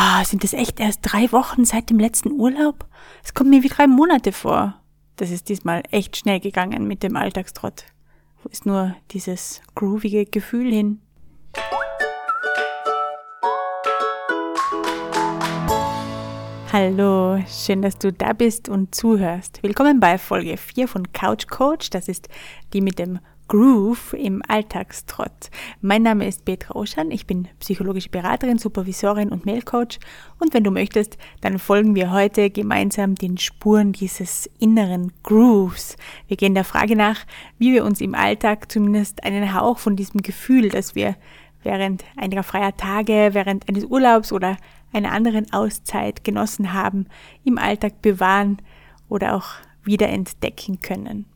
Boah, sind das echt erst drei Wochen seit dem letzten Urlaub? Es kommt mir wie drei Monate vor. Das ist diesmal echt schnell gegangen mit dem Alltagstrott. Wo ist nur dieses groovige Gefühl hin? Hallo, schön, dass du da bist und zuhörst. Willkommen bei Folge 4 von Couch Coach. Das ist die mit dem Groove im Alltagstrott. Mein Name ist Petra Oschan, ich bin psychologische Beraterin, Supervisorin und Mailcoach und wenn du möchtest, dann folgen wir heute gemeinsam den Spuren dieses inneren Grooves. Wir gehen der Frage nach, wie wir uns im Alltag zumindest einen Hauch von diesem Gefühl, das wir während einiger freier Tage, während eines Urlaubs oder einer anderen Auszeit genossen haben, im Alltag bewahren oder auch wiederentdecken können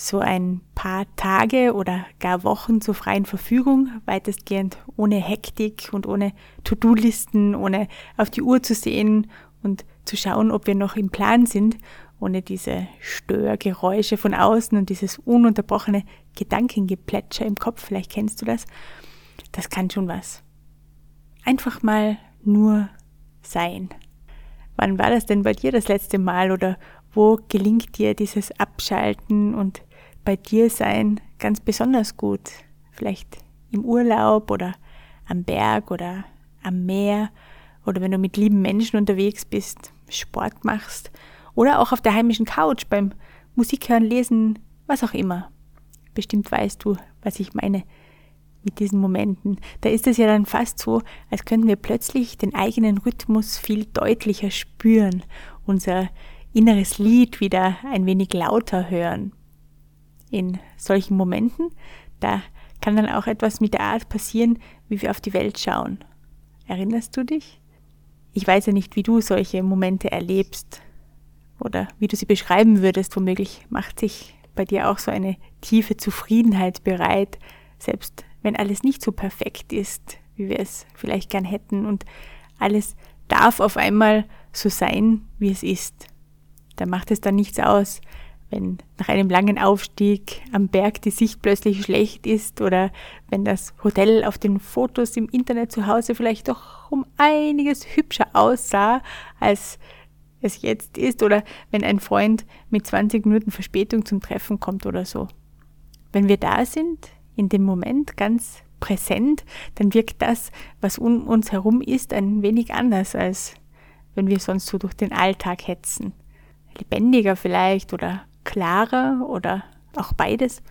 so ein paar Tage oder gar Wochen zur freien Verfügung, weitestgehend ohne Hektik und ohne To-Do-Listen, ohne auf die Uhr zu sehen und zu schauen, ob wir noch im Plan sind, ohne diese Störgeräusche von außen und dieses ununterbrochene Gedankengeplätscher im Kopf, vielleicht kennst du das, das kann schon was. Einfach mal nur sein. Wann war das denn bei dir das letzte Mal oder wo gelingt dir dieses Abschalten und bei dir sein ganz besonders gut. Vielleicht im Urlaub oder am Berg oder am Meer oder wenn du mit lieben Menschen unterwegs bist, Sport machst oder auch auf der heimischen Couch beim Musik hören, lesen, was auch immer. Bestimmt weißt du, was ich meine mit diesen Momenten. Da ist es ja dann fast so, als könnten wir plötzlich den eigenen Rhythmus viel deutlicher spüren, unser inneres Lied wieder ein wenig lauter hören in solchen Momenten. Da kann dann auch etwas mit der Art passieren, wie wir auf die Welt schauen. Erinnerst du dich? Ich weiß ja nicht, wie du solche Momente erlebst oder wie du sie beschreiben würdest. Womöglich macht sich bei dir auch so eine tiefe Zufriedenheit bereit, selbst wenn alles nicht so perfekt ist, wie wir es vielleicht gern hätten und alles darf auf einmal so sein, wie es ist. Da macht es dann nichts aus, wenn nach einem langen Aufstieg am Berg die Sicht plötzlich schlecht ist oder wenn das Hotel auf den Fotos im Internet zu Hause vielleicht doch um einiges hübscher aussah, als es jetzt ist oder wenn ein Freund mit 20 Minuten Verspätung zum Treffen kommt oder so. Wenn wir da sind, in dem Moment ganz präsent, dann wirkt das, was um uns herum ist, ein wenig anders, als wenn wir sonst so durch den Alltag hetzen. Lebendiger vielleicht oder klarer oder auch beides.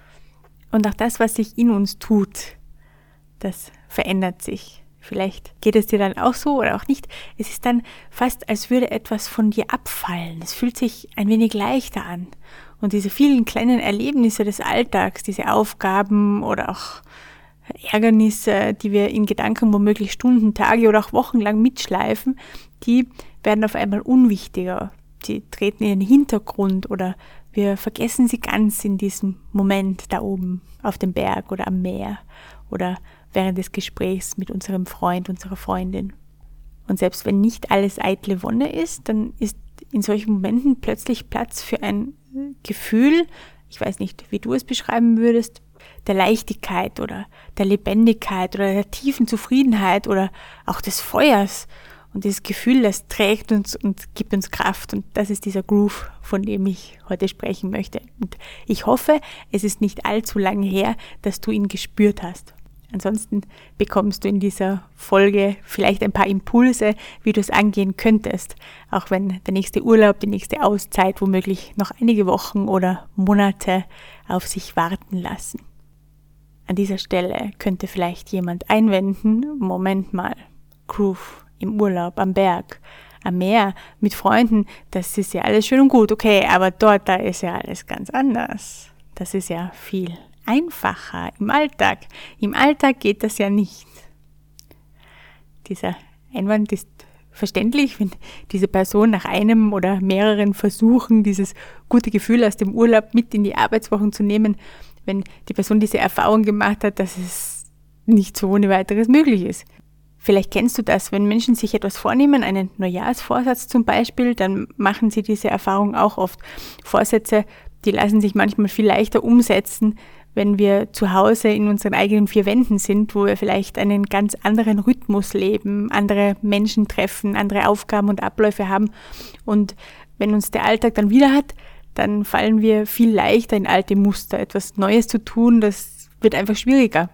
Und auch das, was sich in uns tut, das verändert sich. Vielleicht geht es dir dann auch so oder auch nicht. Es ist dann fast, als würde etwas von dir abfallen. Es fühlt sich ein wenig leichter an. Und diese vielen kleinen Erlebnisse des Alltags, diese Aufgaben oder auch Ärgernisse, die wir in Gedanken womöglich Stunden, Tage oder auch Wochen lang mitschleifen, die werden auf einmal unwichtiger. Sie treten in den Hintergrund oder wir vergessen sie ganz in diesem Moment da oben auf dem Berg oder am Meer oder während des Gesprächs mit unserem Freund, unserer Freundin. Und selbst wenn nicht alles eitle Wonne ist, dann ist in solchen Momenten plötzlich Platz für ein Gefühl, ich weiß nicht, wie du es beschreiben würdest, der Leichtigkeit oder der Lebendigkeit oder der tiefen Zufriedenheit oder auch des Feuers und dieses Gefühl, das trägt uns und gibt uns Kraft. Und das ist dieser Groove, von dem ich heute sprechen möchte. Und ich hoffe, es ist nicht allzu lange her, dass du ihn gespürt hast. Ansonsten bekommst du in dieser Folge vielleicht ein paar Impulse, wie du es angehen könntest, auch wenn der nächste Urlaub, die nächste Auszeit womöglich noch einige Wochen oder Monate auf sich warten lassen. An dieser Stelle könnte vielleicht jemand einwenden, Moment mal, Groove, im Urlaub, am Berg, am Meer, mit Freunden, das ist ja alles schön und gut, okay, aber dort, da ist ja alles ganz anders. Das ist ja viel einfacher im Alltag. Im Alltag geht das ja nicht. Dieser Einwand ist verständlich, wenn diese Person nach einem oder mehreren Versuchen dieses gute Gefühl aus dem Urlaub mit in die Arbeitswochen zu nehmen, wenn die Person diese Erfahrung gemacht hat, dass es nicht so ohne weiteres möglich ist. Vielleicht kennst du das, wenn Menschen sich etwas vornehmen, einen Neujahrsvorsatz zum Beispiel, dann machen sie diese Erfahrung auch oft. Vorsätze, die lassen sich manchmal viel leichter umsetzen, wenn wir zu Hause in unseren eigenen vier Wänden sind, wo wir vielleicht einen ganz anderen Rhythmus leben, andere Menschen treffen, andere Aufgaben und Abläufe haben. Und wenn uns der Alltag dann wieder hat, dann fallen wir viel leichter in alte Muster. Etwas Neues zu tun, das wird einfach schwieriger.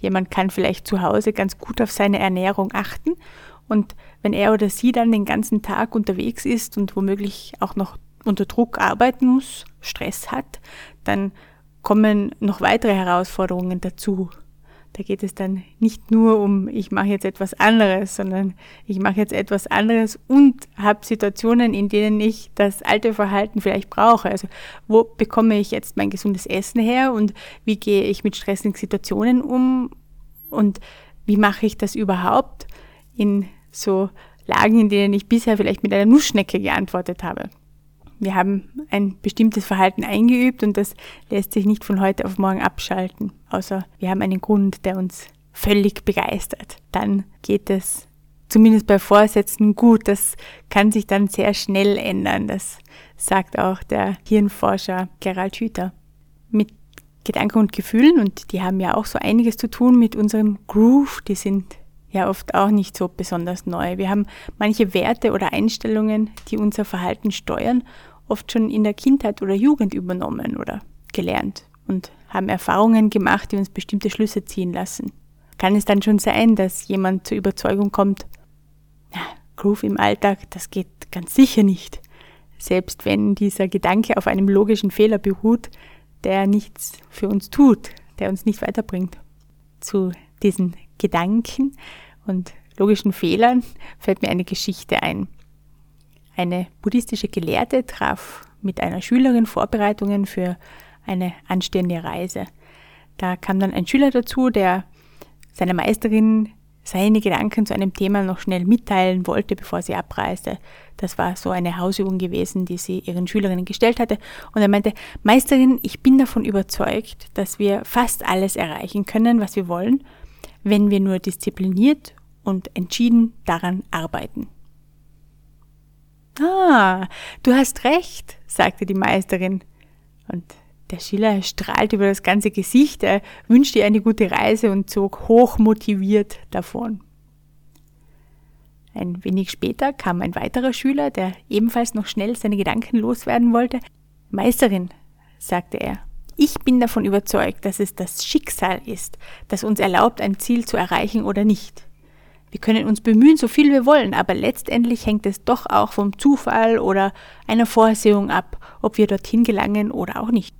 Jemand kann vielleicht zu Hause ganz gut auf seine Ernährung achten und wenn er oder sie dann den ganzen Tag unterwegs ist und womöglich auch noch unter Druck arbeiten muss, Stress hat, dann kommen noch weitere Herausforderungen dazu. Da geht es dann nicht nur um, ich mache jetzt etwas anderes, sondern ich mache jetzt etwas anderes und habe Situationen, in denen ich das alte Verhalten vielleicht brauche. Also wo bekomme ich jetzt mein gesundes Essen her und wie gehe ich mit stressigen Situationen um und wie mache ich das überhaupt in so Lagen, in denen ich bisher vielleicht mit einer Nussschnecke geantwortet habe. Wir haben ein bestimmtes Verhalten eingeübt und das lässt sich nicht von heute auf morgen abschalten, außer wir haben einen Grund, der uns völlig begeistert. Dann geht es zumindest bei Vorsätzen gut. Das kann sich dann sehr schnell ändern. Das sagt auch der Hirnforscher Gerald Hüther. Mit Gedanken und Gefühlen, und die haben ja auch so einiges zu tun mit unserem Groove, die sind ja oft auch nicht so besonders neu. Wir haben manche Werte oder Einstellungen, die unser Verhalten steuern, oft schon in der Kindheit oder Jugend übernommen oder gelernt und haben Erfahrungen gemacht, die uns bestimmte Schlüsse ziehen lassen. Kann es dann schon sein, dass jemand zur Überzeugung kommt, na, Groove im Alltag, das geht ganz sicher nicht. Selbst wenn dieser Gedanke auf einem logischen Fehler beruht, der nichts für uns tut, der uns nicht weiterbringt. Zu diesen Gedanken und logischen Fehlern fällt mir eine Geschichte ein. Eine buddhistische Gelehrte traf mit einer Schülerin Vorbereitungen für eine anstehende Reise. Da kam dann ein Schüler dazu, der seiner Meisterin seine Gedanken zu einem Thema noch schnell mitteilen wollte, bevor sie abreiste. Das war so eine Hausübung gewesen, die sie ihren Schülerinnen gestellt hatte. Und er meinte, Meisterin, ich bin davon überzeugt, dass wir fast alles erreichen können, was wir wollen, wenn wir nur diszipliniert und entschieden daran arbeiten. Ah, du hast recht, sagte die Meisterin. Und der Schiller strahlt über das ganze Gesicht, er wünschte ihr eine gute Reise und zog hochmotiviert davon. Ein wenig später kam ein weiterer Schüler, der ebenfalls noch schnell seine Gedanken loswerden wollte. Meisterin, sagte er, ich bin davon überzeugt, dass es das Schicksal ist, das uns erlaubt, ein Ziel zu erreichen oder nicht. Wir können uns bemühen, so viel wir wollen, aber letztendlich hängt es doch auch vom Zufall oder einer Vorsehung ab, ob wir dorthin gelangen oder auch nicht.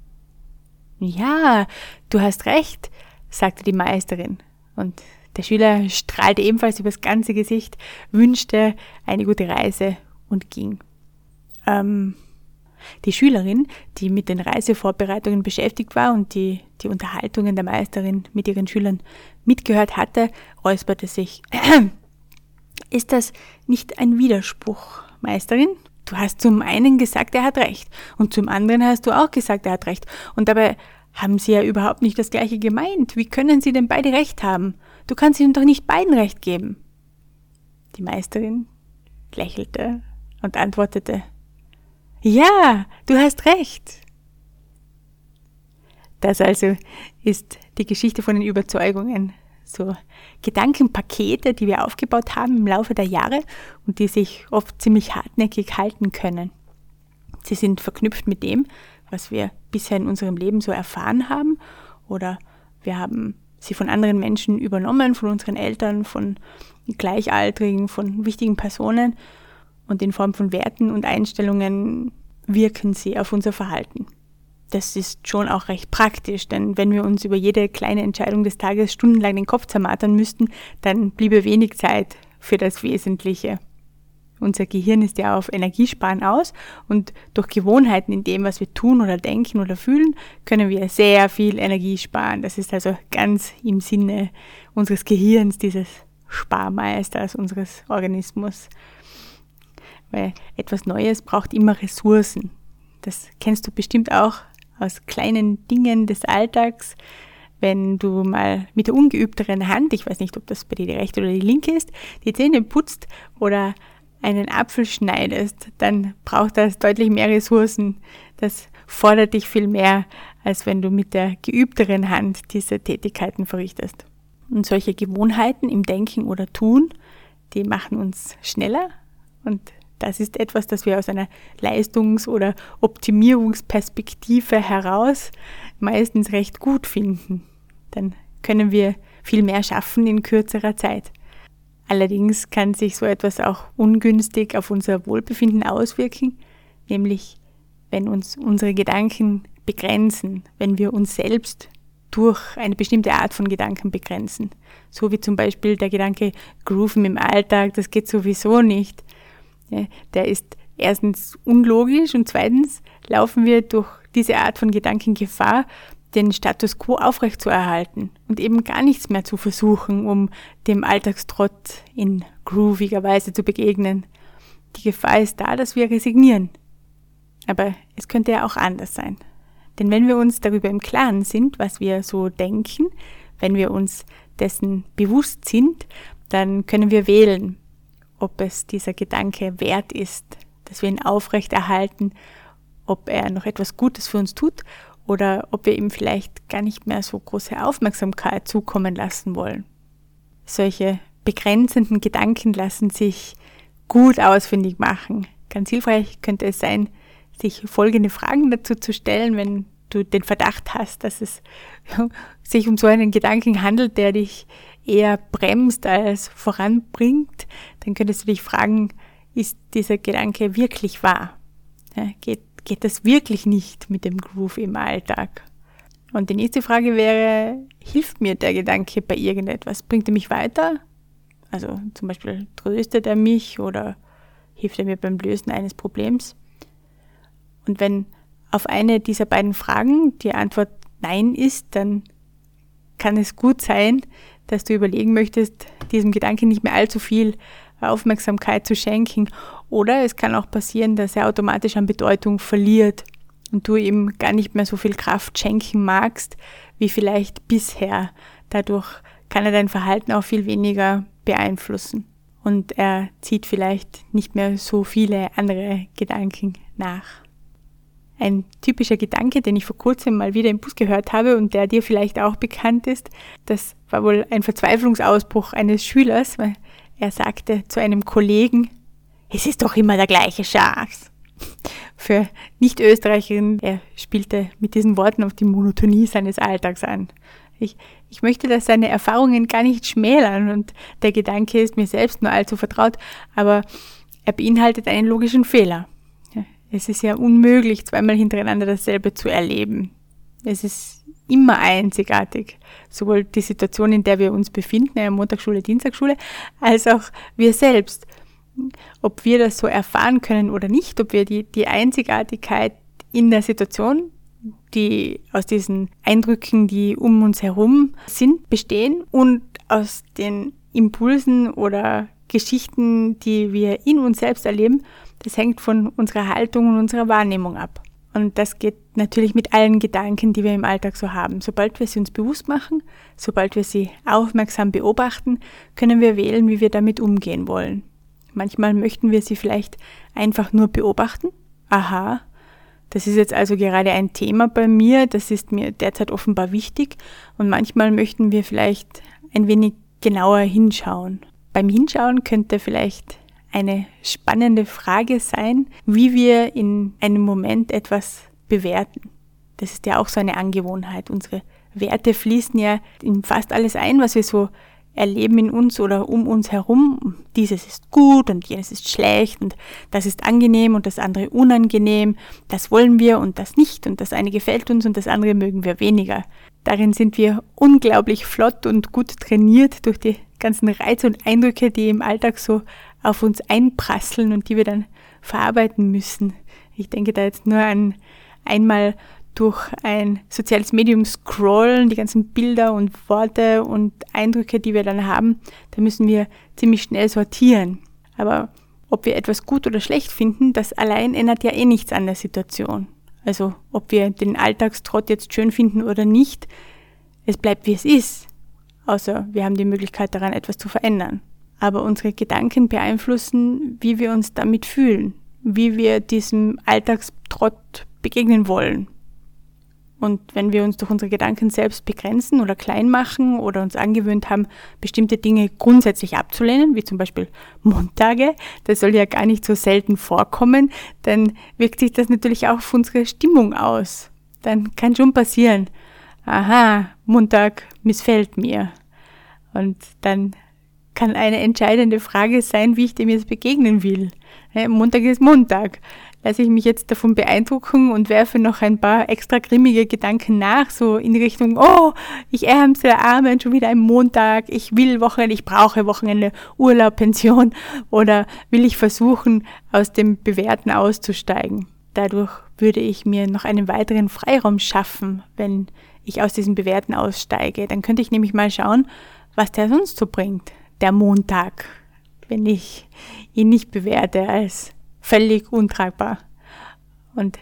Ja, du hast recht, sagte die Meisterin, und der Schüler strahlte ebenfalls übers ganze Gesicht, wünschte eine gute Reise und ging. Ähm, die Schülerin, die mit den Reisevorbereitungen beschäftigt war und die die Unterhaltungen der Meisterin mit ihren Schülern mitgehört hatte, räusperte sich. Ist das nicht ein Widerspruch, Meisterin? Du hast zum einen gesagt, er hat recht, und zum anderen hast du auch gesagt, er hat recht, und dabei haben sie ja überhaupt nicht das gleiche gemeint. Wie können sie denn beide recht haben? Du kannst ihnen doch nicht beiden recht geben. Die Meisterin lächelte und antwortete, ja, du hast recht. Das also ist die Geschichte von den Überzeugungen. So Gedankenpakete, die wir aufgebaut haben im Laufe der Jahre und die sich oft ziemlich hartnäckig halten können. Sie sind verknüpft mit dem, was wir bisher in unserem Leben so erfahren haben oder wir haben sie von anderen Menschen übernommen, von unseren Eltern, von Gleichaltrigen, von wichtigen Personen und in Form von Werten und Einstellungen wirken sie auf unser Verhalten. Das ist schon auch recht praktisch, denn wenn wir uns über jede kleine Entscheidung des Tages stundenlang den Kopf zermatern müssten, dann bliebe wenig Zeit für das Wesentliche. Unser Gehirn ist ja auf Energiesparen aus und durch Gewohnheiten in dem, was wir tun oder denken oder fühlen, können wir sehr viel Energie sparen. Das ist also ganz im Sinne unseres Gehirns, dieses Sparmeisters unseres Organismus. Weil etwas Neues braucht immer Ressourcen. Das kennst du bestimmt auch aus kleinen Dingen des Alltags. Wenn du mal mit der ungeübteren Hand, ich weiß nicht, ob das bei dir die rechte oder die linke ist, die Zähne putzt oder einen Apfel schneidest, dann braucht das deutlich mehr Ressourcen. Das fordert dich viel mehr, als wenn du mit der geübteren Hand diese Tätigkeiten verrichtest. Und solche Gewohnheiten im Denken oder Tun, die machen uns schneller und das ist etwas, das wir aus einer Leistungs- oder Optimierungsperspektive heraus meistens recht gut finden. Dann können wir viel mehr schaffen in kürzerer Zeit. Allerdings kann sich so etwas auch ungünstig auf unser Wohlbefinden auswirken, nämlich wenn uns unsere Gedanken begrenzen, wenn wir uns selbst durch eine bestimmte Art von Gedanken begrenzen. So wie zum Beispiel der Gedanke Grooven im Alltag, das geht sowieso nicht. Der ist erstens unlogisch und zweitens laufen wir durch diese Art von Gedanken Gefahr, den Status quo aufrechtzuerhalten und eben gar nichts mehr zu versuchen, um dem Alltagstrott in grooviger Weise zu begegnen. Die Gefahr ist da, dass wir resignieren. Aber es könnte ja auch anders sein. Denn wenn wir uns darüber im Klaren sind, was wir so denken, wenn wir uns dessen bewusst sind, dann können wir wählen, ob es dieser Gedanke wert ist, dass wir ihn aufrechterhalten, ob er noch etwas Gutes für uns tut oder ob wir ihm vielleicht gar nicht mehr so große Aufmerksamkeit zukommen lassen wollen. Solche begrenzenden Gedanken lassen sich gut ausfindig machen. Ganz hilfreich könnte es sein, sich folgende Fragen dazu zu stellen, wenn du den Verdacht hast, dass es sich um so einen Gedanken handelt, der dich eher bremst als voranbringt, dann könntest du dich fragen, ist dieser Gedanke wirklich wahr? Ja, geht, geht das wirklich nicht mit dem Groove im Alltag? Und die nächste Frage wäre, hilft mir der Gedanke bei irgendetwas? Bringt er mich weiter? Also zum Beispiel tröstet er mich oder hilft er mir beim Lösen eines Problems? Und wenn auf eine dieser beiden Fragen die Antwort Nein ist, dann kann es gut sein, dass du überlegen möchtest, diesem Gedanken nicht mehr allzu viel Aufmerksamkeit zu schenken. Oder es kann auch passieren, dass er automatisch an Bedeutung verliert und du ihm gar nicht mehr so viel Kraft schenken magst, wie vielleicht bisher. Dadurch kann er dein Verhalten auch viel weniger beeinflussen. Und er zieht vielleicht nicht mehr so viele andere Gedanken nach. Ein typischer Gedanke, den ich vor kurzem mal wieder im Bus gehört habe und der dir vielleicht auch bekannt ist, das war wohl ein Verzweiflungsausbruch eines Schülers, weil er sagte zu einem Kollegen, es ist doch immer der gleiche Schatz. Für Nicht-Österreicherinnen, er spielte mit diesen Worten auf die Monotonie seines Alltags an. Ich, ich möchte dass seine Erfahrungen gar nicht schmälern und der Gedanke ist mir selbst nur allzu vertraut, aber er beinhaltet einen logischen Fehler. Es ist ja unmöglich, zweimal hintereinander dasselbe zu erleben. Es ist immer einzigartig. Sowohl die Situation, in der wir uns befinden, ja, Montagsschule, Dienstagsschule, als auch wir selbst. Ob wir das so erfahren können oder nicht, ob wir die, die Einzigartigkeit in der Situation, die aus diesen Eindrücken, die um uns herum sind, bestehen und aus den Impulsen oder Geschichten, die wir in uns selbst erleben, das hängt von unserer Haltung und unserer Wahrnehmung ab. Und das geht natürlich mit allen Gedanken, die wir im Alltag so haben. Sobald wir sie uns bewusst machen, sobald wir sie aufmerksam beobachten, können wir wählen, wie wir damit umgehen wollen. Manchmal möchten wir sie vielleicht einfach nur beobachten. Aha, das ist jetzt also gerade ein Thema bei mir, das ist mir derzeit offenbar wichtig. Und manchmal möchten wir vielleicht ein wenig genauer hinschauen. Beim Hinschauen könnte vielleicht eine spannende Frage sein, wie wir in einem Moment etwas bewerten. Das ist ja auch so eine Angewohnheit. Unsere Werte fließen ja in fast alles ein, was wir so erleben in uns oder um uns herum. Dieses ist gut und jenes ist schlecht und das ist angenehm und das andere unangenehm. Das wollen wir und das nicht und das eine gefällt uns und das andere mögen wir weniger. Darin sind wir unglaublich flott und gut trainiert durch die ganzen Reize und Eindrücke, die im Alltag so auf uns einprasseln und die wir dann verarbeiten müssen. Ich denke da jetzt nur an einmal durch ein soziales Medium scrollen, die ganzen Bilder und Worte und Eindrücke, die wir dann haben, da müssen wir ziemlich schnell sortieren. Aber ob wir etwas gut oder schlecht finden, das allein ändert ja eh nichts an der Situation. Also ob wir den Alltagstrott jetzt schön finden oder nicht, es bleibt wie es ist. Außer wir haben die Möglichkeit daran etwas zu verändern aber unsere Gedanken beeinflussen, wie wir uns damit fühlen, wie wir diesem Alltagstrott begegnen wollen. Und wenn wir uns durch unsere Gedanken selbst begrenzen oder klein machen oder uns angewöhnt haben, bestimmte Dinge grundsätzlich abzulehnen, wie zum Beispiel Montage, das soll ja gar nicht so selten vorkommen, dann wirkt sich das natürlich auch auf unsere Stimmung aus. Dann kann schon passieren, aha, Montag missfällt mir. Und dann kann eine entscheidende Frage sein, wie ich dem jetzt begegnen will. Montag ist Montag lasse ich mich jetzt davon beeindrucken und werfe noch ein paar extra grimmige Gedanken nach, so in Richtung, oh, ich ärmste Arme, schon wieder ein Montag, ich will Wochenende, ich brauche Wochenende, Urlaub, Pension oder will ich versuchen, aus dem Bewährten auszusteigen. Dadurch würde ich mir noch einen weiteren Freiraum schaffen, wenn ich aus diesem Bewährten aussteige. Dann könnte ich nämlich mal schauen, was der sonst so bringt, der Montag, wenn ich ihn nicht bewerte als völlig untragbar. Und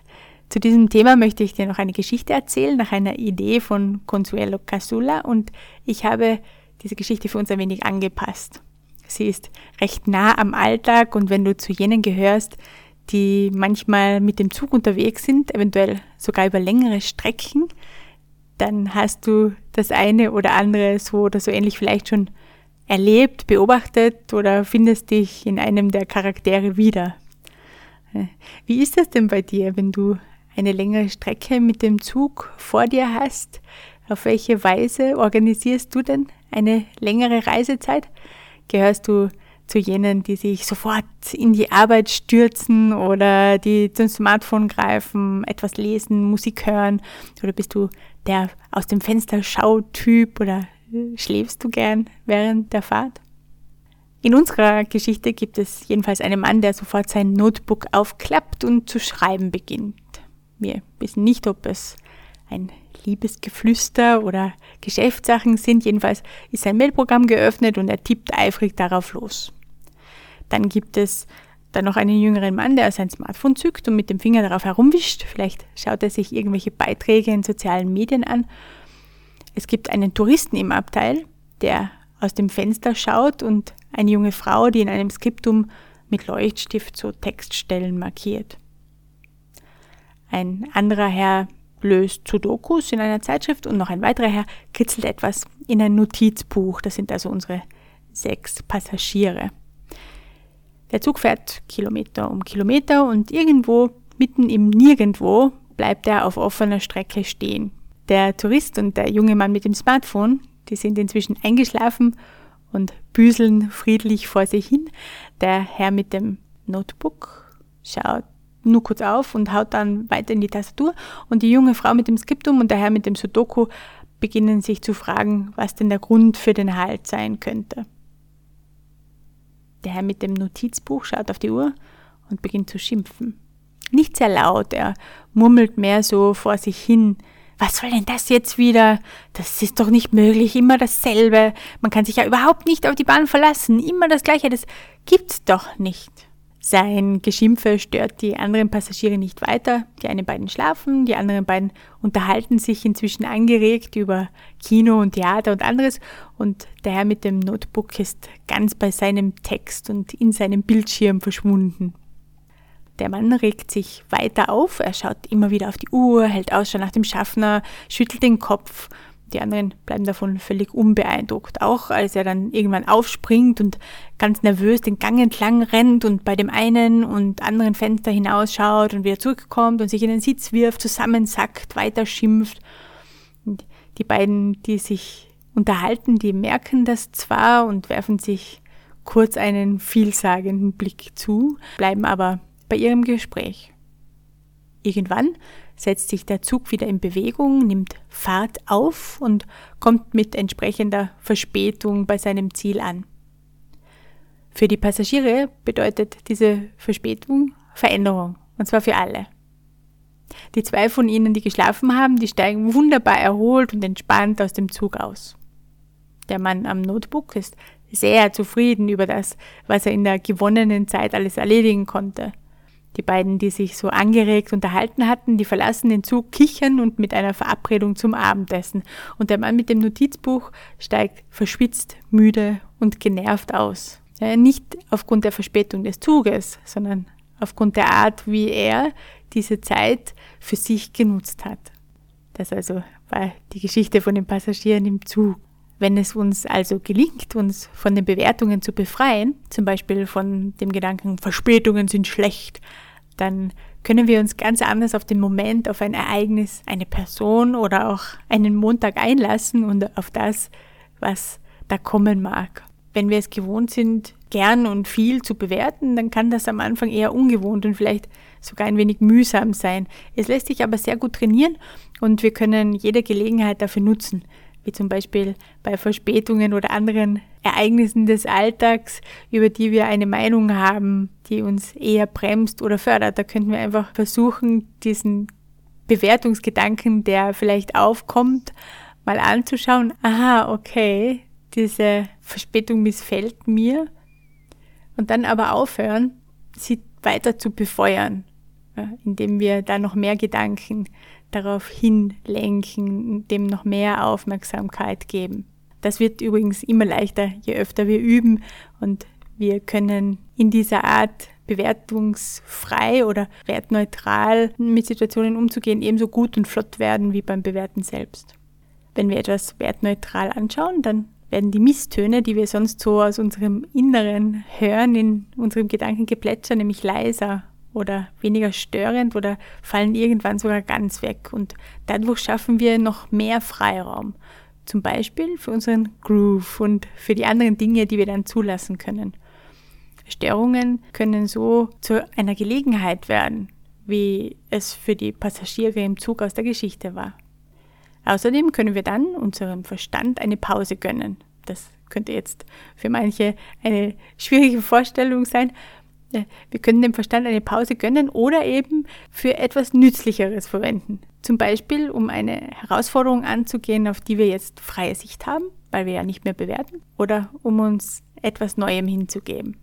zu diesem Thema möchte ich dir noch eine Geschichte erzählen, nach einer Idee von Consuelo Casula. Und ich habe diese Geschichte für uns ein wenig angepasst. Sie ist recht nah am Alltag und wenn du zu jenen gehörst, die manchmal mit dem Zug unterwegs sind, eventuell sogar über längere Strecken, dann hast du das eine oder andere so oder so ähnlich vielleicht schon erlebt, beobachtet oder findest dich in einem der Charaktere wieder. Wie ist das denn bei dir, wenn du eine längere Strecke mit dem Zug vor dir hast? Auf welche Weise organisierst du denn eine längere Reisezeit? Gehörst du zu jenen, die sich sofort in die Arbeit stürzen oder die zum Smartphone greifen, etwas lesen, Musik hören? Oder bist du der aus dem Fenster Schau-Typ oder schläfst du gern während der Fahrt? In unserer Geschichte gibt es jedenfalls einen Mann, der sofort sein Notebook aufklappt und zu schreiben beginnt. Wir wissen nicht, ob es ein Liebesgeflüster oder Geschäftssachen sind. Jedenfalls ist sein Mailprogramm geöffnet und er tippt eifrig darauf los. Dann gibt es dann noch einen jüngeren Mann, der sein Smartphone zückt und mit dem Finger darauf herumwischt. Vielleicht schaut er sich irgendwelche Beiträge in sozialen Medien an. Es gibt einen Touristen im Abteil, der aus dem Fenster schaut und eine junge Frau, die in einem Skriptum mit Leuchtstift so Textstellen markiert. Ein anderer Herr löst Sudokus in einer Zeitschrift und noch ein weiterer Herr kritzelt etwas in ein Notizbuch. Das sind also unsere sechs Passagiere. Der Zug fährt Kilometer um Kilometer und irgendwo, mitten im Nirgendwo, bleibt er auf offener Strecke stehen. Der Tourist und der junge Mann mit dem Smartphone, die sind inzwischen eingeschlafen und büseln friedlich vor sich hin. Der Herr mit dem Notebook schaut nur kurz auf und haut dann weiter in die Tastatur und die junge Frau mit dem Skriptum und der Herr mit dem Sudoku beginnen sich zu fragen, was denn der Grund für den Halt sein könnte. Der Herr mit dem Notizbuch schaut auf die Uhr und beginnt zu schimpfen. Nicht sehr laut, er murmelt mehr so vor sich hin, was soll denn das jetzt wieder? Das ist doch nicht möglich, immer dasselbe. Man kann sich ja überhaupt nicht auf die Bahn verlassen, immer das Gleiche, das gibt's doch nicht. Sein Geschimpfe stört die anderen Passagiere nicht weiter. Die einen beiden schlafen, die anderen beiden unterhalten sich inzwischen angeregt über Kino und Theater und anderes und der Herr mit dem Notebook ist ganz bei seinem Text und in seinem Bildschirm verschwunden. Der Mann regt sich weiter auf, er schaut immer wieder auf die Uhr, hält Ausschau nach dem Schaffner, schüttelt den Kopf. Die anderen bleiben davon völlig unbeeindruckt. Auch als er dann irgendwann aufspringt und ganz nervös den Gang entlang rennt und bei dem einen und anderen Fenster hinausschaut und wieder zurückkommt und sich in den Sitz wirft, zusammensackt, weiter schimpft. Und die beiden, die sich unterhalten, die merken das zwar und werfen sich kurz einen vielsagenden Blick zu, bleiben aber bei ihrem Gespräch. Irgendwann setzt sich der Zug wieder in Bewegung, nimmt Fahrt auf und kommt mit entsprechender Verspätung bei seinem Ziel an. Für die Passagiere bedeutet diese Verspätung Veränderung, und zwar für alle. Die zwei von ihnen, die geschlafen haben, die steigen wunderbar erholt und entspannt aus dem Zug aus. Der Mann am Notebook ist sehr zufrieden über das, was er in der gewonnenen Zeit alles erledigen konnte. Die beiden, die sich so angeregt unterhalten hatten, die verlassen den Zug, kichern und mit einer Verabredung zum Abendessen. Und der Mann mit dem Notizbuch steigt verschwitzt, müde und genervt aus. Nicht aufgrund der Verspätung des Zuges, sondern aufgrund der Art, wie er diese Zeit für sich genutzt hat. Das also war die Geschichte von den Passagieren im Zug. Wenn es uns also gelingt, uns von den Bewertungen zu befreien, zum Beispiel von dem Gedanken, Verspätungen sind schlecht, dann können wir uns ganz anders auf den Moment, auf ein Ereignis, eine Person oder auch einen Montag einlassen und auf das, was da kommen mag. Wenn wir es gewohnt sind, gern und viel zu bewerten, dann kann das am Anfang eher ungewohnt und vielleicht sogar ein wenig mühsam sein. Es lässt sich aber sehr gut trainieren und wir können jede Gelegenheit dafür nutzen, wie zum Beispiel bei Verspätungen oder anderen Ereignissen des Alltags, über die wir eine Meinung haben, die uns eher bremst oder fördert. Da könnten wir einfach versuchen, diesen Bewertungsgedanken, der vielleicht aufkommt, mal anzuschauen. Aha, okay, diese Verspätung missfällt mir. Und dann aber aufhören, sie weiter zu befeuern, indem wir da noch mehr Gedanken darauf hinlenken, dem noch mehr Aufmerksamkeit geben. Das wird übrigens immer leichter, je öfter wir üben und wir können in dieser Art bewertungsfrei oder wertneutral mit Situationen umzugehen ebenso gut und flott werden wie beim Bewerten selbst. Wenn wir etwas wertneutral anschauen, dann werden die Misstöne, die wir sonst so aus unserem Inneren hören, in unserem Gedankengeplätscher nämlich leiser oder weniger störend oder fallen irgendwann sogar ganz weg. Und dadurch schaffen wir noch mehr Freiraum. Zum Beispiel für unseren Groove und für die anderen Dinge, die wir dann zulassen können. Störungen können so zu einer Gelegenheit werden, wie es für die Passagiere im Zug aus der Geschichte war. Außerdem können wir dann unserem Verstand eine Pause gönnen. Das könnte jetzt für manche eine schwierige Vorstellung sein, wir können dem Verstand eine Pause gönnen oder eben für etwas Nützlicheres verwenden. Zum Beispiel, um eine Herausforderung anzugehen, auf die wir jetzt freie Sicht haben, weil wir ja nicht mehr bewerten, oder um uns etwas Neuem hinzugeben.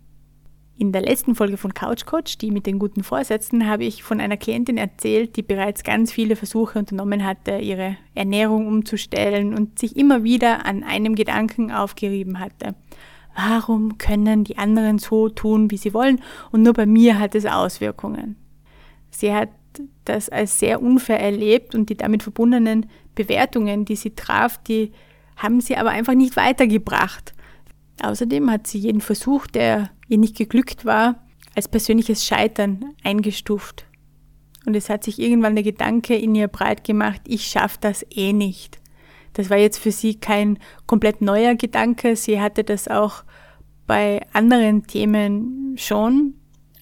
In der letzten Folge von Couch Coach, die mit den guten Vorsätzen, habe ich von einer Klientin erzählt, die bereits ganz viele Versuche unternommen hatte, ihre Ernährung umzustellen und sich immer wieder an einem Gedanken aufgerieben hatte. Warum können die anderen so tun, wie sie wollen und nur bei mir hat es Auswirkungen? Sie hat das als sehr unfair erlebt und die damit verbundenen Bewertungen, die sie traf, die haben sie aber einfach nicht weitergebracht. Außerdem hat sie jeden Versuch, der ihr nicht geglückt war, als persönliches Scheitern eingestuft. Und es hat sich irgendwann der Gedanke in ihr breit gemacht, ich schaffe das eh nicht. Das war jetzt für sie kein komplett neuer Gedanke. Sie hatte das auch bei anderen Themen schon,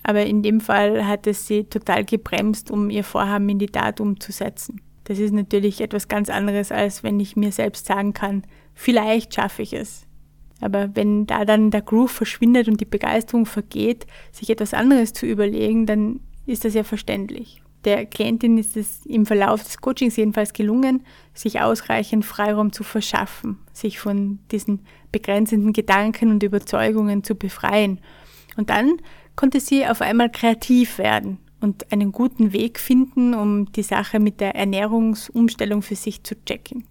aber in dem Fall hat es sie total gebremst, um ihr Vorhaben in die Tat umzusetzen. Das ist natürlich etwas ganz anderes, als wenn ich mir selbst sagen kann, vielleicht schaffe ich es. Aber wenn da dann der Groove verschwindet und die Begeisterung vergeht, sich etwas anderes zu überlegen, dann ist das ja verständlich. Der Klientin ist es im Verlauf des Coachings jedenfalls gelungen, sich ausreichend Freiraum zu verschaffen, sich von diesen begrenzenden Gedanken und Überzeugungen zu befreien. Und dann konnte sie auf einmal kreativ werden und einen guten Weg finden, um die Sache mit der Ernährungsumstellung für sich zu checken.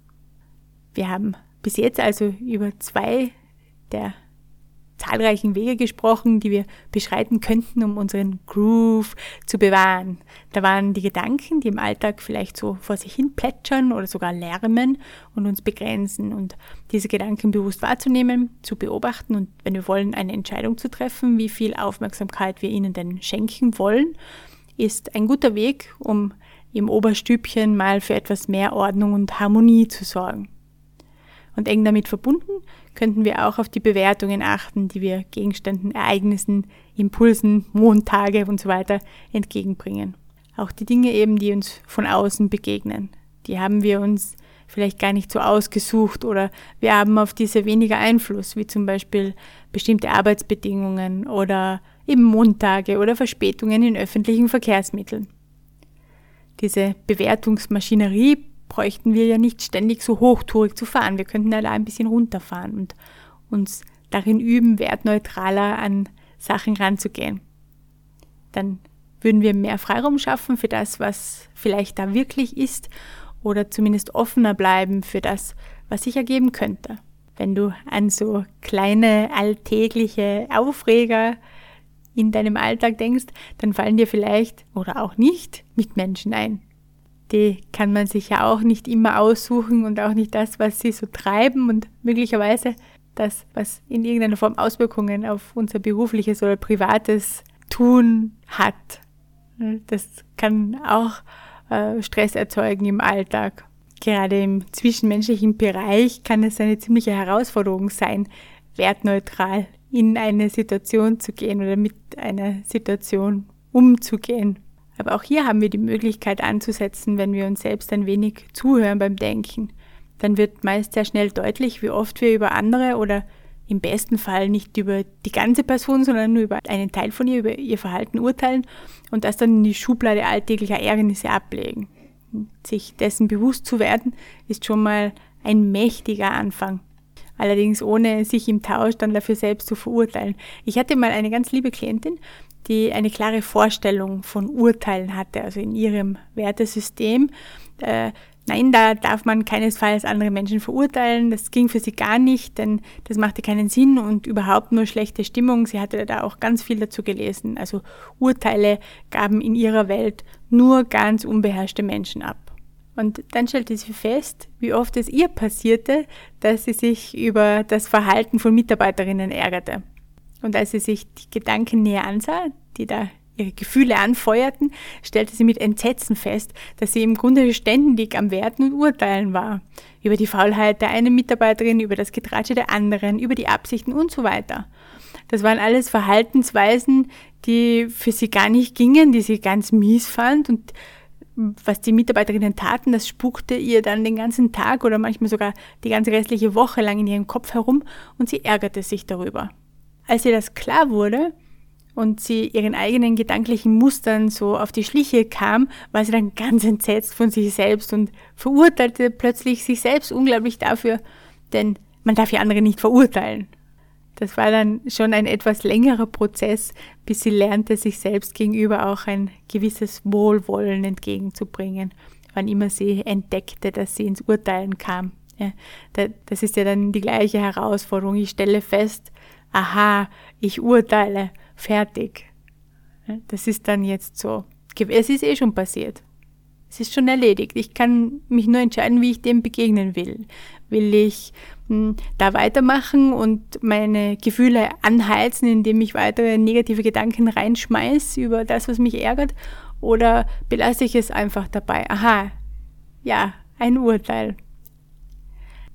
Wir haben bis jetzt also über zwei der zahlreichen Wege gesprochen, die wir beschreiten könnten, um unseren Groove zu bewahren. Da waren die Gedanken, die im Alltag vielleicht so vor sich hin plätschern oder sogar lärmen und uns begrenzen und diese Gedanken bewusst wahrzunehmen, zu beobachten und wenn wir wollen, eine Entscheidung zu treffen, wie viel Aufmerksamkeit wir ihnen denn schenken wollen, ist ein guter Weg, um im Oberstübchen mal für etwas mehr Ordnung und Harmonie zu sorgen. Und eng damit verbunden könnten wir auch auf die Bewertungen achten, die wir Gegenständen, Ereignissen, Impulsen, Montage und so weiter entgegenbringen. Auch die Dinge eben, die uns von außen begegnen, die haben wir uns vielleicht gar nicht so ausgesucht oder wir haben auf diese weniger Einfluss, wie zum Beispiel bestimmte Arbeitsbedingungen oder eben Montage oder Verspätungen in öffentlichen Verkehrsmitteln. Diese Bewertungsmaschinerie bräuchten wir ja nicht ständig so hochtourig zu fahren. Wir könnten ja da ein bisschen runterfahren und uns darin üben, wertneutraler an Sachen ranzugehen. Dann würden wir mehr Freiraum schaffen für das, was vielleicht da wirklich ist oder zumindest offener bleiben für das, was sich ergeben könnte. Wenn du an so kleine alltägliche Aufreger in deinem Alltag denkst, dann fallen dir vielleicht oder auch nicht Mitmenschen ein, die kann man sich ja auch nicht immer aussuchen und auch nicht das, was sie so treiben und möglicherweise das, was in irgendeiner Form Auswirkungen auf unser berufliches oder privates Tun hat. Das kann auch äh, Stress erzeugen im Alltag. Gerade im zwischenmenschlichen Bereich kann es eine ziemliche Herausforderung sein, wertneutral in eine Situation zu gehen oder mit einer Situation umzugehen. Aber auch hier haben wir die Möglichkeit anzusetzen, wenn wir uns selbst ein wenig zuhören beim Denken. Dann wird meist sehr schnell deutlich, wie oft wir über andere oder im besten Fall nicht über die ganze Person, sondern nur über einen Teil von ihr, über ihr Verhalten urteilen und das dann in die Schublade alltäglicher Ärgernisse ablegen. Sich dessen bewusst zu werden, ist schon mal ein mächtiger Anfang. Allerdings ohne sich im Tausch dann dafür selbst zu verurteilen. Ich hatte mal eine ganz liebe Klientin, die eine klare Vorstellung von Urteilen hatte, also in ihrem Wertesystem. Äh, nein, da darf man keinesfalls andere Menschen verurteilen. Das ging für sie gar nicht, denn das machte keinen Sinn und überhaupt nur schlechte Stimmung. Sie hatte da auch ganz viel dazu gelesen. Also Urteile gaben in ihrer Welt nur ganz unbeherrschte Menschen ab. Und dann stellte sie fest, wie oft es ihr passierte, dass sie sich über das Verhalten von Mitarbeiterinnen ärgerte. Und als sie sich die Gedanken näher ansah, die da ihre Gefühle anfeuerten, stellte sie mit Entsetzen fest, dass sie im Grunde ständig am Werten und Urteilen war. Über die Faulheit der einen Mitarbeiterin, über das Getratsche der anderen, über die Absichten und so weiter. Das waren alles Verhaltensweisen, die für sie gar nicht gingen, die sie ganz mies fand und was die Mitarbeiterinnen taten, das spukte ihr dann den ganzen Tag oder manchmal sogar die ganze restliche Woche lang in ihrem Kopf herum und sie ärgerte sich darüber. Als ihr das klar wurde und sie ihren eigenen gedanklichen Mustern so auf die Schliche kam, war sie dann ganz entsetzt von sich selbst und verurteilte plötzlich sich selbst unglaublich dafür, denn man darf ja andere nicht verurteilen. Das war dann schon ein etwas längerer Prozess, bis sie lernte, sich selbst gegenüber auch ein gewisses Wohlwollen entgegenzubringen, wann immer sie entdeckte, dass sie ins Urteilen kam. Ja, das ist ja dann die gleiche Herausforderung. Ich stelle fest, aha, ich urteile, fertig. Das ist dann jetzt so. Es ist eh schon passiert. Es ist schon erledigt. Ich kann mich nur entscheiden, wie ich dem begegnen will. Will ich hm, da weitermachen und meine Gefühle anheizen, indem ich weitere negative Gedanken reinschmeiße über das, was mich ärgert? Oder belasse ich es einfach dabei? Aha, ja, ein Urteil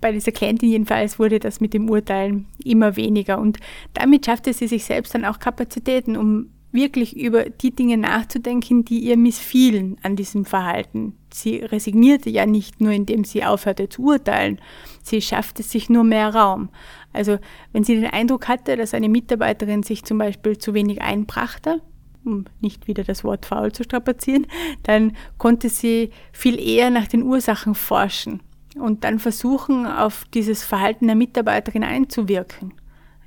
bei dieser Klientin jedenfalls wurde das mit dem Urteilen immer weniger und damit schaffte sie sich selbst dann auch Kapazitäten, um wirklich über die Dinge nachzudenken, die ihr missfielen an diesem Verhalten. Sie resignierte ja nicht nur, indem sie aufhörte zu urteilen, sie schaffte sich nur mehr Raum. Also wenn sie den Eindruck hatte, dass eine Mitarbeiterin sich zum Beispiel zu wenig einbrachte, um nicht wieder das Wort faul zu strapazieren, dann konnte sie viel eher nach den Ursachen forschen und dann versuchen, auf dieses Verhalten der Mitarbeiterin einzuwirken.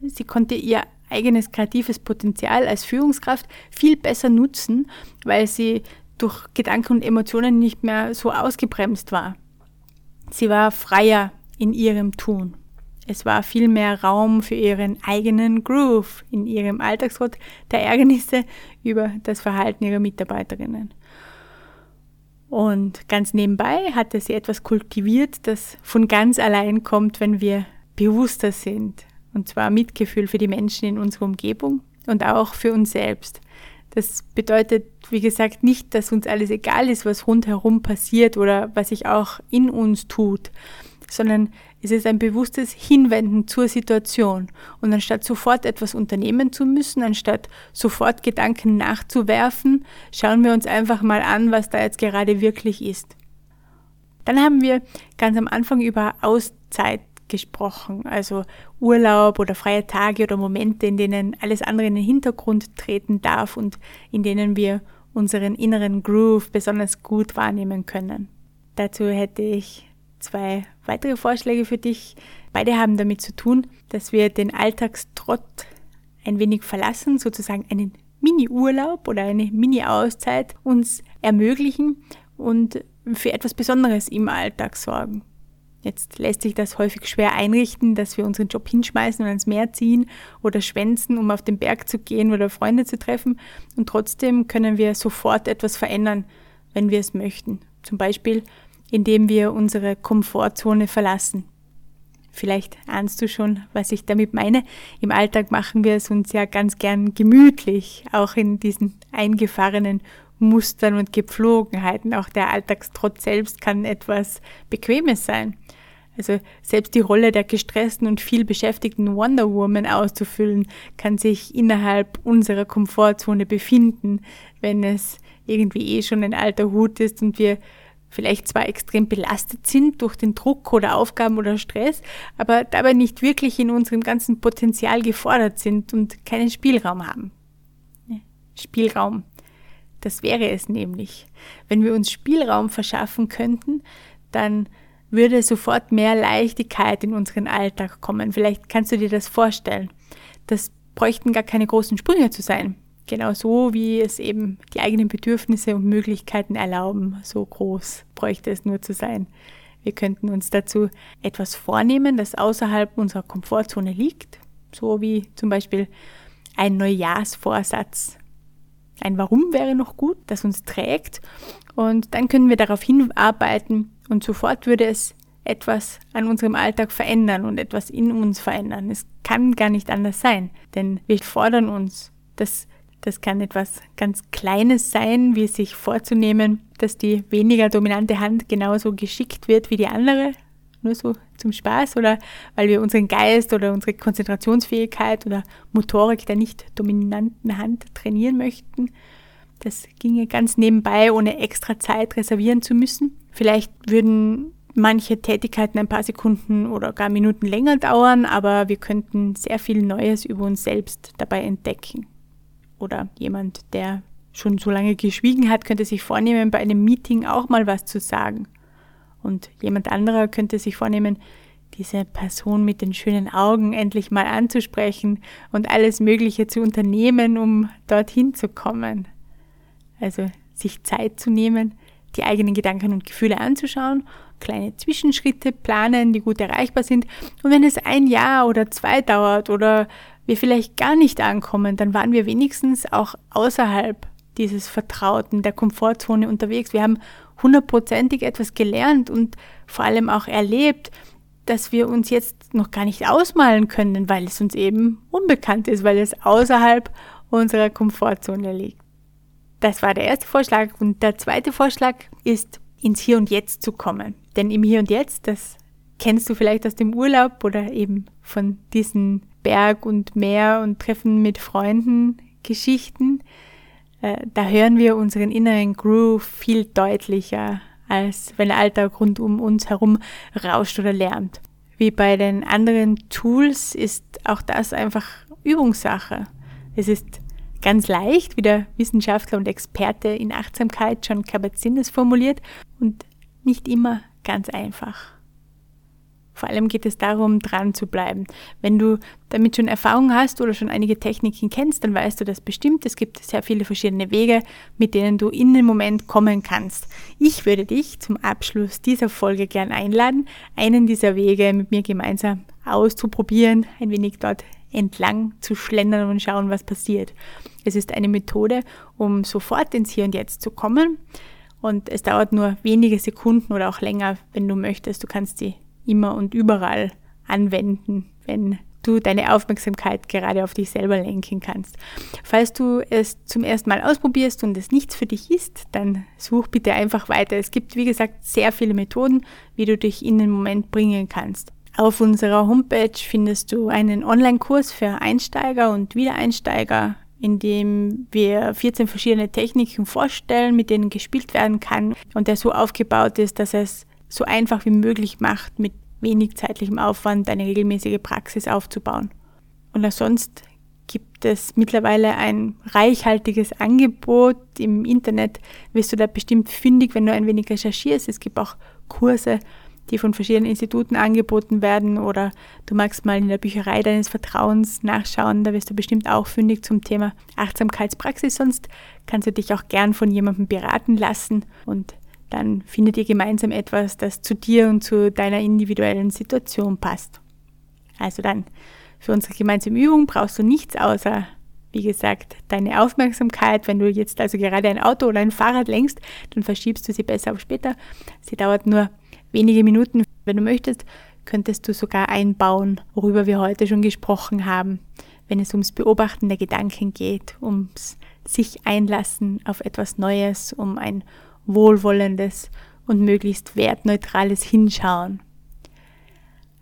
Sie konnte ihr eigenes kreatives Potenzial als Führungskraft viel besser nutzen, weil sie durch Gedanken und Emotionen nicht mehr so ausgebremst war. Sie war freier in ihrem Tun. Es war viel mehr Raum für ihren eigenen Groove in ihrem Alltagsrot der Ärgernisse über das Verhalten ihrer Mitarbeiterinnen. Und ganz nebenbei hatte sie etwas kultiviert, das von ganz allein kommt, wenn wir bewusster sind. Und zwar Mitgefühl für die Menschen in unserer Umgebung und auch für uns selbst. Das bedeutet, wie gesagt, nicht, dass uns alles egal ist, was rundherum passiert oder was sich auch in uns tut, sondern es ist ein bewusstes Hinwenden zur Situation. Und anstatt sofort etwas unternehmen zu müssen, anstatt sofort Gedanken nachzuwerfen, schauen wir uns einfach mal an, was da jetzt gerade wirklich ist. Dann haben wir ganz am Anfang über Auszeit gesprochen, also Urlaub oder freie Tage oder Momente, in denen alles andere in den Hintergrund treten darf und in denen wir unseren inneren Groove besonders gut wahrnehmen können. Dazu hätte ich zwei weitere Vorschläge für dich. Beide haben damit zu tun, dass wir den Alltagstrott ein wenig verlassen, sozusagen einen Mini-Urlaub oder eine Mini-Auszeit uns ermöglichen und für etwas Besonderes im Alltag sorgen. Jetzt lässt sich das häufig schwer einrichten, dass wir unseren Job hinschmeißen und ans Meer ziehen oder schwänzen, um auf den Berg zu gehen oder Freunde zu treffen. Und trotzdem können wir sofort etwas verändern, wenn wir es möchten Zum Beispiel, indem wir unsere Komfortzone verlassen. Vielleicht ahnst du schon, was ich damit meine. Im Alltag machen wir es uns ja ganz gern gemütlich, auch in diesen eingefahrenen Mustern und Gepflogenheiten. Auch der Alltagstrotz selbst kann etwas Bequemes sein. Also selbst die Rolle der gestressten und viel beschäftigten Wonder Woman auszufüllen, kann sich innerhalb unserer Komfortzone befinden, wenn es irgendwie eh schon ein alter Hut ist und wir vielleicht zwar extrem belastet sind durch den Druck oder Aufgaben oder Stress, aber dabei nicht wirklich in unserem ganzen Potenzial gefordert sind und keinen Spielraum haben. Spielraum. Das wäre es nämlich. Wenn wir uns Spielraum verschaffen könnten, dann würde sofort mehr Leichtigkeit in unseren Alltag kommen. Vielleicht kannst du dir das vorstellen. Das bräuchten gar keine großen Sprünge zu sein. Genau so, wie es eben die eigenen Bedürfnisse und Möglichkeiten erlauben. So groß bräuchte es nur zu sein. Wir könnten uns dazu etwas vornehmen, das außerhalb unserer Komfortzone liegt. So wie zum Beispiel ein Neujahrsvorsatz. Ein Warum wäre noch gut, das uns trägt. Und dann können wir darauf hinarbeiten, und sofort würde es etwas an unserem Alltag verändern und etwas in uns verändern. Es kann gar nicht anders sein, denn wir fordern uns. Das, das kann etwas ganz Kleines sein, wie sich vorzunehmen, dass die weniger dominante Hand genauso geschickt wird wie die andere, nur so zum Spaß oder weil wir unseren Geist oder unsere Konzentrationsfähigkeit oder Motorik der nicht dominanten Hand trainieren möchten. Das ginge ganz nebenbei, ohne extra Zeit reservieren zu müssen. Vielleicht würden manche Tätigkeiten ein paar Sekunden oder gar Minuten länger dauern, aber wir könnten sehr viel Neues über uns selbst dabei entdecken. Oder jemand, der schon so lange geschwiegen hat, könnte sich vornehmen, bei einem Meeting auch mal was zu sagen. Und jemand anderer könnte sich vornehmen, diese Person mit den schönen Augen endlich mal anzusprechen und alles Mögliche zu unternehmen, um dorthin zu kommen. Also sich Zeit zu nehmen, die eigenen Gedanken und Gefühle anzuschauen, kleine Zwischenschritte planen, die gut erreichbar sind. Und wenn es ein Jahr oder zwei dauert oder wir vielleicht gar nicht ankommen, dann waren wir wenigstens auch außerhalb dieses Vertrauten, der Komfortzone unterwegs. Wir haben hundertprozentig etwas gelernt und vor allem auch erlebt, dass wir uns jetzt noch gar nicht ausmalen können, weil es uns eben unbekannt ist, weil es außerhalb unserer Komfortzone liegt. Das war der erste Vorschlag. Und der zweite Vorschlag ist, ins Hier und Jetzt zu kommen. Denn im Hier und Jetzt, das kennst du vielleicht aus dem Urlaub oder eben von diesen Berg- und Meer- und Treffen mit Freunden Geschichten, äh, da hören wir unseren inneren Groove viel deutlicher, als wenn der Alltag rund um uns herum rauscht oder lärmt. Wie bei den anderen Tools ist auch das einfach Übungssache. Es ist Ganz leicht, wie der Wissenschaftler und Experte in Achtsamkeit John Kabat-Zinn es formuliert, und nicht immer ganz einfach. Vor allem geht es darum, dran zu bleiben. Wenn du damit schon Erfahrung hast oder schon einige Techniken kennst, dann weißt du das bestimmt. Es gibt sehr viele verschiedene Wege, mit denen du in den Moment kommen kannst. Ich würde dich zum Abschluss dieser Folge gern einladen, einen dieser Wege mit mir gemeinsam auszuprobieren, ein wenig dort entlang zu schlendern und schauen, was passiert. Es ist eine Methode, um sofort ins Hier und Jetzt zu kommen. Und es dauert nur wenige Sekunden oder auch länger, wenn du möchtest. Du kannst sie immer und überall anwenden, wenn du deine Aufmerksamkeit gerade auf dich selber lenken kannst. Falls du es zum ersten Mal ausprobierst und es nichts für dich ist, dann such bitte einfach weiter. Es gibt, wie gesagt, sehr viele Methoden, wie du dich in den Moment bringen kannst. Auf unserer Homepage findest du einen Online-Kurs für Einsteiger und Wiedereinsteiger, in dem wir 14 verschiedene Techniken vorstellen, mit denen gespielt werden kann und der so aufgebaut ist, dass es so einfach wie möglich macht, mit wenig zeitlichem Aufwand eine regelmäßige Praxis aufzubauen. Und auch sonst gibt es mittlerweile ein reichhaltiges Angebot. Im Internet wirst du da bestimmt fündig, wenn du ein wenig recherchierst. Es gibt auch Kurse die von verschiedenen Instituten angeboten werden oder du magst mal in der Bücherei deines Vertrauens nachschauen, da wirst du bestimmt auch fündig zum Thema Achtsamkeitspraxis, sonst kannst du dich auch gern von jemandem beraten lassen und dann findet ihr gemeinsam etwas, das zu dir und zu deiner individuellen Situation passt. Also dann, für unsere gemeinsame Übung brauchst du nichts außer wie gesagt, deine Aufmerksamkeit. Wenn du jetzt also gerade ein Auto oder ein Fahrrad lenkst, dann verschiebst du sie besser auf später. Sie dauert nur wenige Minuten. Wenn du möchtest, könntest du sogar einbauen, worüber wir heute schon gesprochen haben, wenn es ums Beobachten der Gedanken geht, ums sich einlassen auf etwas Neues, um ein wohlwollendes und möglichst wertneutrales Hinschauen.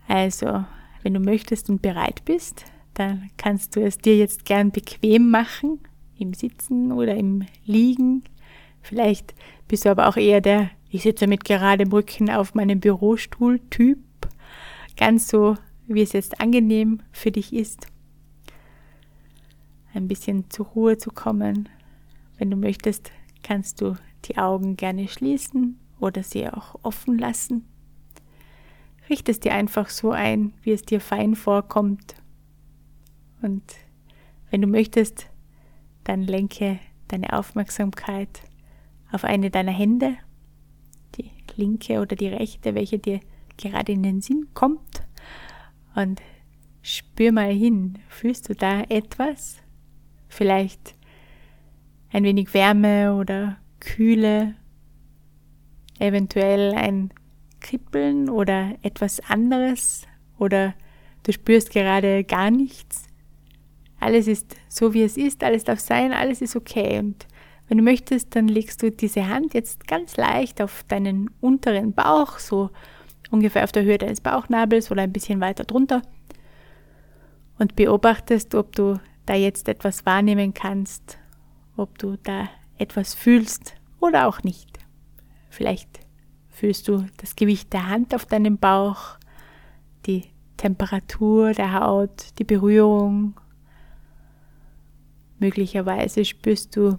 Also, wenn du möchtest und bereit bist, dann kannst du es dir jetzt gern bequem machen, im Sitzen oder im Liegen. Vielleicht bist du aber auch eher der, ich sitze mit geradem Rücken auf meinem Bürostuhl-Typ. Ganz so, wie es jetzt angenehm für dich ist. Ein bisschen zur Ruhe zu kommen. Wenn du möchtest, kannst du die Augen gerne schließen oder sie auch offen lassen. Richte es dir einfach so ein, wie es dir fein vorkommt. Und wenn du möchtest, dann lenke deine Aufmerksamkeit auf eine deiner Hände, die linke oder die rechte, welche dir gerade in den Sinn kommt. Und spür mal hin, fühlst du da etwas? Vielleicht ein wenig Wärme oder Kühle, eventuell ein Kribbeln oder etwas anderes oder du spürst gerade gar nichts. Alles ist so, wie es ist, alles darf sein, alles ist okay. Und wenn du möchtest, dann legst du diese Hand jetzt ganz leicht auf deinen unteren Bauch, so ungefähr auf der Höhe deines Bauchnabels oder ein bisschen weiter drunter und beobachtest, ob du da jetzt etwas wahrnehmen kannst, ob du da etwas fühlst oder auch nicht. Vielleicht fühlst du das Gewicht der Hand auf deinem Bauch, die Temperatur der Haut, die Berührung Möglicherweise spürst du,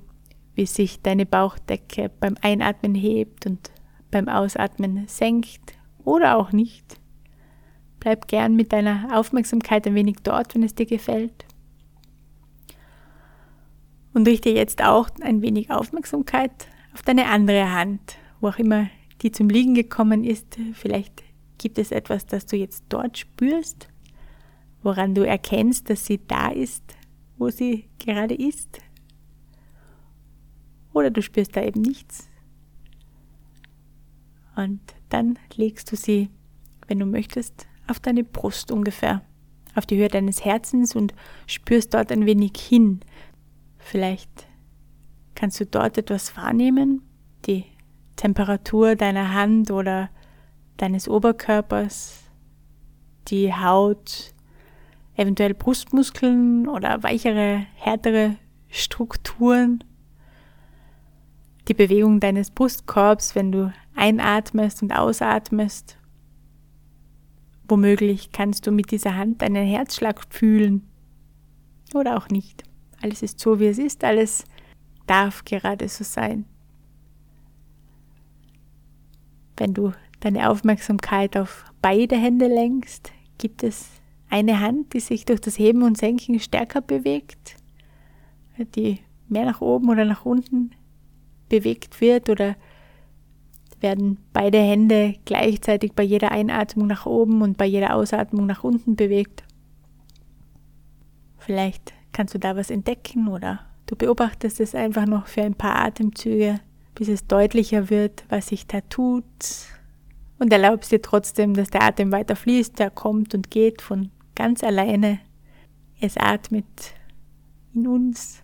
wie sich deine Bauchdecke beim Einatmen hebt und beim Ausatmen senkt oder auch nicht. Bleib gern mit deiner Aufmerksamkeit ein wenig dort, wenn es dir gefällt. Und richte jetzt auch ein wenig Aufmerksamkeit auf deine andere Hand, wo auch immer die zum Liegen gekommen ist. Vielleicht gibt es etwas, das du jetzt dort spürst, woran du erkennst, dass sie da ist wo sie gerade ist. Oder du spürst da eben nichts. Und dann legst du sie, wenn du möchtest, auf deine Brust ungefähr, auf die Höhe deines Herzens und spürst dort ein wenig hin. Vielleicht kannst du dort etwas wahrnehmen, die Temperatur deiner Hand oder deines Oberkörpers, die Haut, eventuell Brustmuskeln oder weichere, härtere Strukturen. Die Bewegung deines Brustkorbs, wenn du einatmest und ausatmest. Womöglich kannst du mit dieser Hand deinen Herzschlag fühlen oder auch nicht. Alles ist so, wie es ist, alles darf gerade so sein. Wenn du deine Aufmerksamkeit auf beide Hände lenkst, gibt es eine Hand, die sich durch das Heben und Senken stärker bewegt, die mehr nach oben oder nach unten bewegt wird oder werden beide Hände gleichzeitig bei jeder Einatmung nach oben und bei jeder Ausatmung nach unten bewegt. Vielleicht kannst du da was entdecken oder du beobachtest es einfach noch für ein paar Atemzüge, bis es deutlicher wird, was sich da tut und erlaubst dir trotzdem, dass der Atem weiter fließt, der kommt und geht von ganz alleine. Es atmet in uns.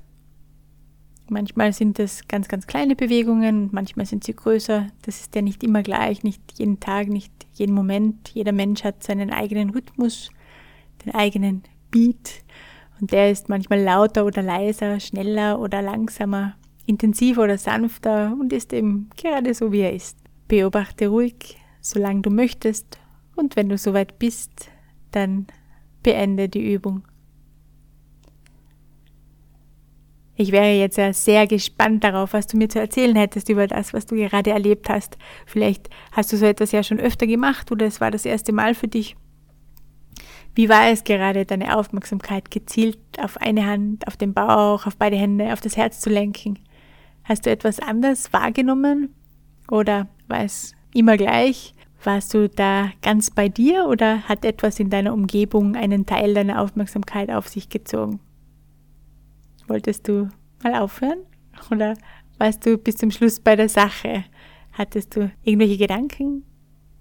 Manchmal sind es ganz, ganz kleine Bewegungen, manchmal sind sie größer. Das ist ja nicht immer gleich, nicht jeden Tag, nicht jeden Moment. Jeder Mensch hat seinen eigenen Rhythmus, den eigenen Beat. Und der ist manchmal lauter oder leiser, schneller oder langsamer, intensiver oder sanfter und ist eben gerade so, wie er ist. Beobachte ruhig, solange du möchtest. Und wenn du soweit bist, dann beende die Übung. Ich wäre jetzt ja sehr gespannt darauf, was du mir zu erzählen hättest über das, was du gerade erlebt hast. Vielleicht hast du so etwas ja schon öfter gemacht oder es war das erste Mal für dich. Wie war es gerade, deine Aufmerksamkeit gezielt auf eine Hand, auf den Bauch, auf beide Hände, auf das Herz zu lenken? Hast du etwas anders wahrgenommen oder war es immer gleich? Warst du da ganz bei dir oder hat etwas in deiner Umgebung einen Teil deiner Aufmerksamkeit auf sich gezogen? Wolltest du mal aufhören? Oder warst du bis zum Schluss bei der Sache? Hattest du irgendwelche Gedanken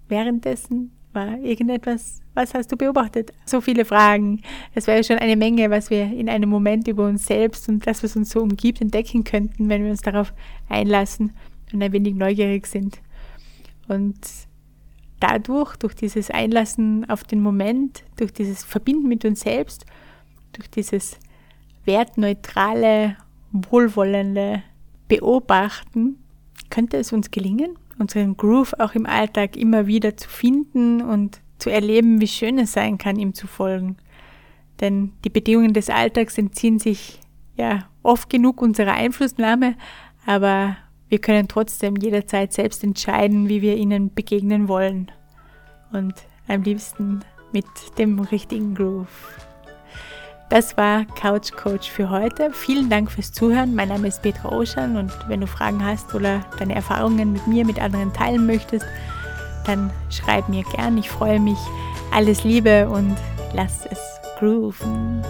währenddessen? War irgendetwas, was hast du beobachtet? So viele Fragen. Es wäre schon eine Menge, was wir in einem Moment über uns selbst und das, was uns so umgibt, entdecken könnten, wenn wir uns darauf einlassen und ein wenig neugierig sind. Und dadurch, durch dieses Einlassen auf den Moment, durch dieses Verbinden mit uns selbst, durch dieses wertneutrale, wohlwollende Beobachten, könnte es uns gelingen, unseren Groove auch im Alltag immer wieder zu finden und zu erleben, wie schön es sein kann, ihm zu folgen. Denn die Bedingungen des Alltags entziehen sich ja oft genug unserer Einflussnahme, aber wir können trotzdem jederzeit selbst entscheiden, wie wir ihnen begegnen wollen. Und am liebsten mit dem richtigen Groove. Das war Couch Coach für heute. Vielen Dank fürs Zuhören. Mein Name ist Petra Oschan und wenn du Fragen hast oder deine Erfahrungen mit mir, mit anderen teilen möchtest, dann schreib mir gern. Ich freue mich. Alles Liebe und lass es grooven.